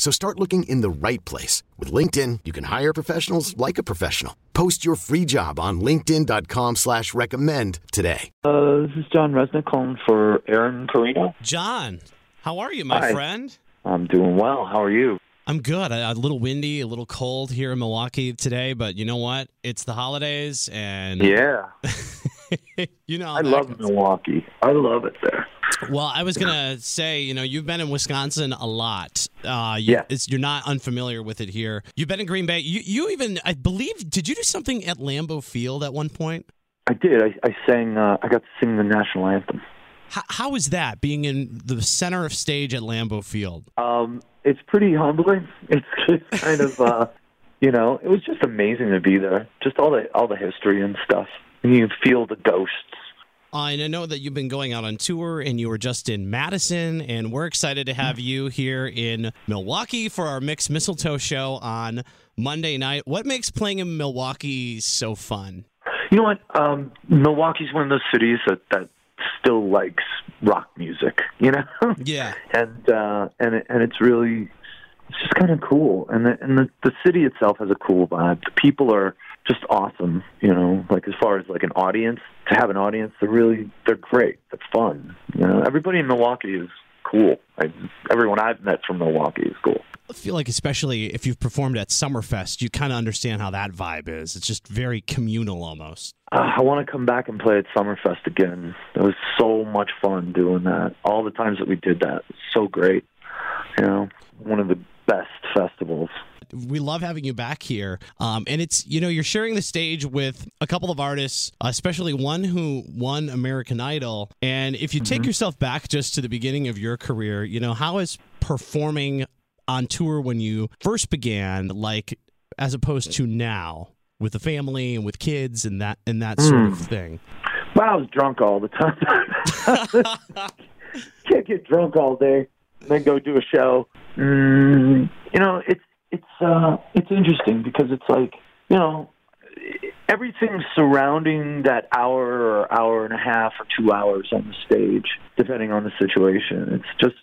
So start looking in the right place. With LinkedIn, you can hire professionals like a professional. Post your free job on linkedin.com slash recommend today. Uh, this is John Rzeznik calling for Aaron Carreno. John, how are you, my Hi. friend? I'm doing well. How are you? I'm good. A, a little windy, a little cold here in Milwaukee today, but you know what? It's the holidays, and Yeah. you know, I love goes. Milwaukee. I love it there. Well, I was gonna say, you know, you've been in Wisconsin a lot. Uh, you, Yeah. it's, you're not unfamiliar with it here. You've been in Green Bay. You, you even, I believe, did you do something at Lambeau Field at one point? I did. I, I sang, uh, I got to sing the national anthem. How, how is that being in the center of stage at Lambeau Field? Um, it's pretty humbling. It's just kind of, uh, you know, it was just amazing to be there. Just all the all the history and stuff. And you feel the ghosts. And I know that you've been going out on tour and you were just in Madison, and we're excited to have you here in Milwaukee for our Mixed Mistletoe show on Monday night. What makes playing in Milwaukee so fun? You know what? Um, Milwaukee's one of those cities that that still likes rock music. You know. Yeah. and uh, and it, and it's really it's just kind of cool. And the, and the the city itself has a cool vibe. The people are just awesome. You know, like as far as like an audience to have an audience, they're really they're great. They're fun. You know, everybody in Milwaukee is cool. I, everyone I've met from Milwaukee is cool. I feel like, especially if you've performed at Summerfest, you kind of understand how that vibe is. It's just very communal almost. Uh, I want to come back and play at Summerfest again. It was so much fun doing that. All the times that we did that, so great. You know, one of the best festivals. we love having you back here. Um, and it's, you know, you're sharing the stage with a couple of artists, especially one who won American Idol. And if you take yourself back just to the beginning of your career, you know, how is performing on tour when you first began, like, as opposed to now with the family and with kids and that and that sort of thing? Well, I was drunk all the time. Can't get drunk all day and then go do a show. Mm, you know, it's it's uh it's interesting because it's like you know everything surrounding that hour or hour and a half or two hours on the stage, depending on the situation. It's just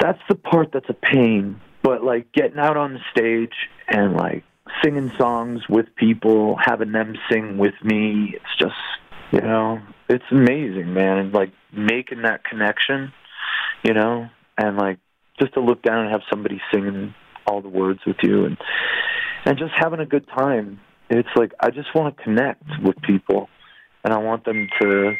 that's the part that's a pain. But like getting out on the stage and like singing songs with people, having them sing with me, it's just you know, it's amazing, man. And like making that connection, you know, and like just to look down and have somebody singing all the words with you and and just having a good time. It's like I just want to connect with people and I want them to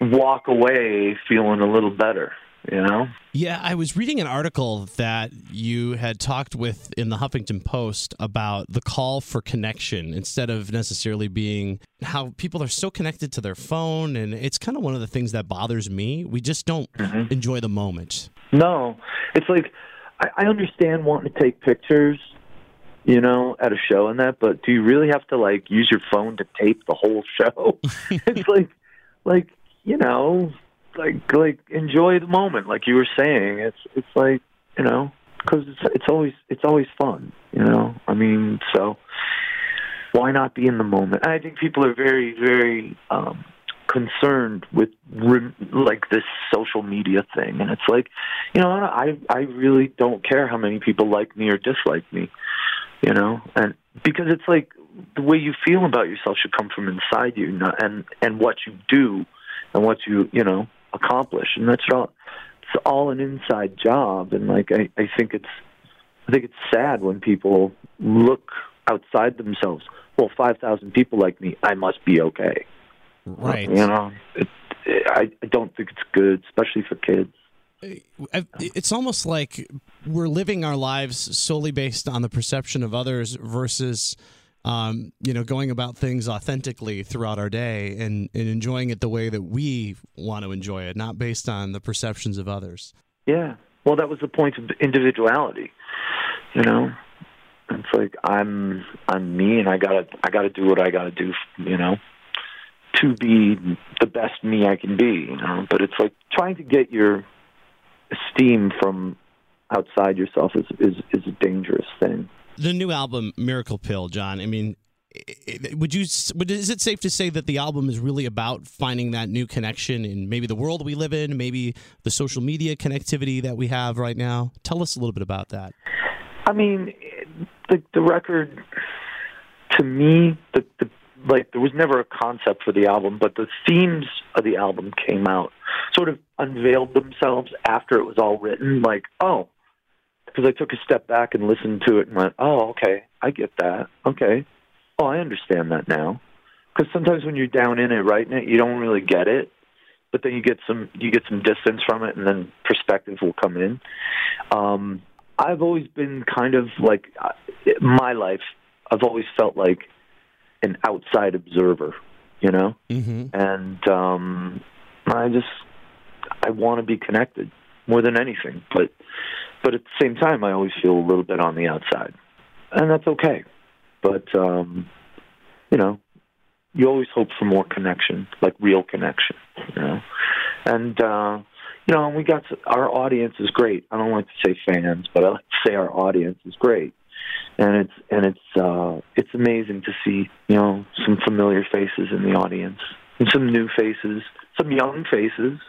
walk away feeling a little better, you know? Yeah, I was reading an article that you had talked with in the Huffington Post about the call for connection instead of necessarily being how people are so connected to their phone. And it's kind of one of the things that bothers me. We just don't mm-hmm. enjoy the moment. No, it's like I, I understand wanting to take pictures, you know, at a show and that, but do you really have to like use your phone to tape the whole show? it's like, like you know, like like enjoy the moment, like you were saying. It's it's like you know, because it's it's always it's always fun, you know. I mean, so why not be in the moment? I think people are very very um concerned with like this social media thing. And it's like you know i i really don't care how many people like me or dislike me you know? And because it's like the way you feel about yourself should come from inside you not, and and what you do and what you you know accomplish. And that's all it's all an inside job. And like i i think it's i think it's sad when people look outside themselves. Well 5000 people like me i must be okay Right. you know, it, it, I, I don't think it's good, especially for kids. It's almost like we're living our lives solely based on the perception of others versus. Um, you know, going about things authentically throughout our day and, and enjoying it the way that we want to enjoy it, not based on the perceptions of others. Yeah. Well, that was the point of individuality. You know, it's like I'm I'm me, and I gotta I gotta do what I gotta do. You know, to be the best me I can be, you know. But it's like trying to get your esteem from outside yourself is is is a dangerous thing. The new album, Miracle Pill, John. I mean, would you would, is it safe to say that the album is really about finding that new connection in maybe the world we live in, maybe the social media connectivity that we have right now? Tell us a little bit about that. I mean, the the record to me, the, the like there was never a concept for the album, but the themes of the album came out, sort of unveiled themselves after it was all written. Like, oh, because I took a step back and listened to it and went, oh, okay, I get that. Okay, oh, I understand that now. Because sometimes when you're down in it, writing it, you don't really get it, but then you get some you get some distance from it, and then perspective will come in. Um, I've always been kind of like uh, my life. I've always felt like an outside observer, you know, mm-hmm. and um, I just I want to be connected more than anything, but but at the same time, I always feel a little bit on the outside, and that's okay. But um, you know, you always hope for more connection, like real connection, you know, and. uh you know, we got our audience is great. I don't like to say fans, but I like to say our audience is great and it's and it's uh, it's amazing to see you know some familiar faces in the audience and some new faces, some young faces,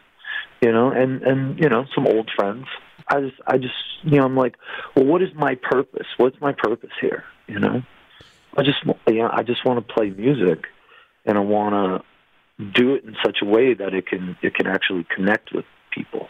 you know, and and you know some old friends. I just I just you know I'm like, well, what is my purpose? What's my purpose here? You know, I just you know, I just want to play music, and I want to do it in such a way that it can it can actually connect with people.